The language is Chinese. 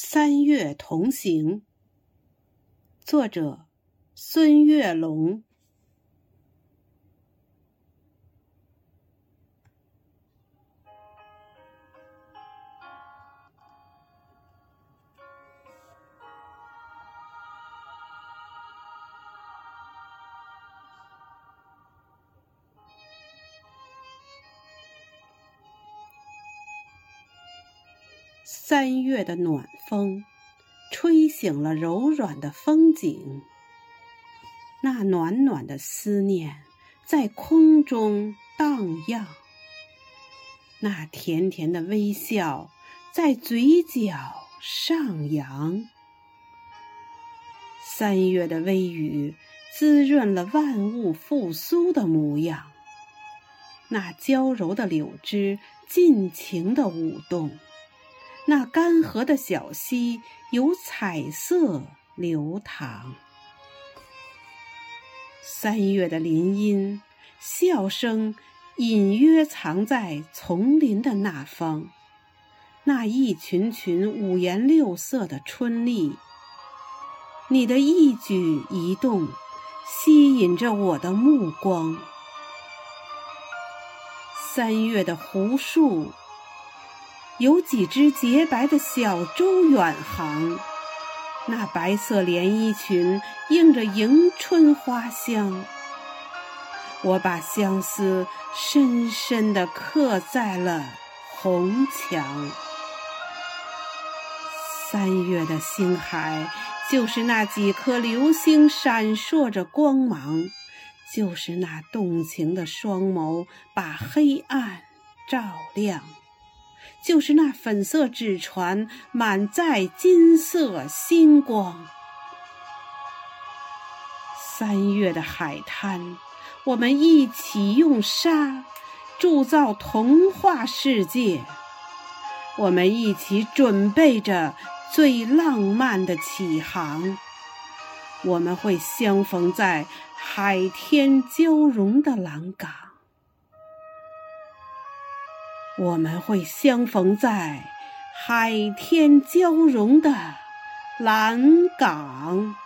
三月同行，作者孙月龙。三月的暖风，吹醒了柔软的风景。那暖暖的思念在空中荡漾，那甜甜的微笑在嘴角上扬。三月的微雨滋润了万物复苏的模样。那娇柔的柳枝尽情的舞动。那干涸的小溪有彩色流淌，三月的林荫，笑声隐约藏在丛林的那方。那一群群五颜六色的春丽，你的一举一动吸引着我的目光。三月的湖树。有几只洁白的小舟远航，那白色连衣裙映着迎春花香。我把相思深深地刻在了红墙。三月的星海，就是那几颗流星闪烁着光芒，就是那动情的双眸把黑暗照亮。就是那粉色纸船满载金色星光，三月的海滩，我们一起用沙铸造童话世界，我们一起准备着最浪漫的起航，我们会相逢在海天交融的蓝港。我们会相逢在海天交融的蓝港。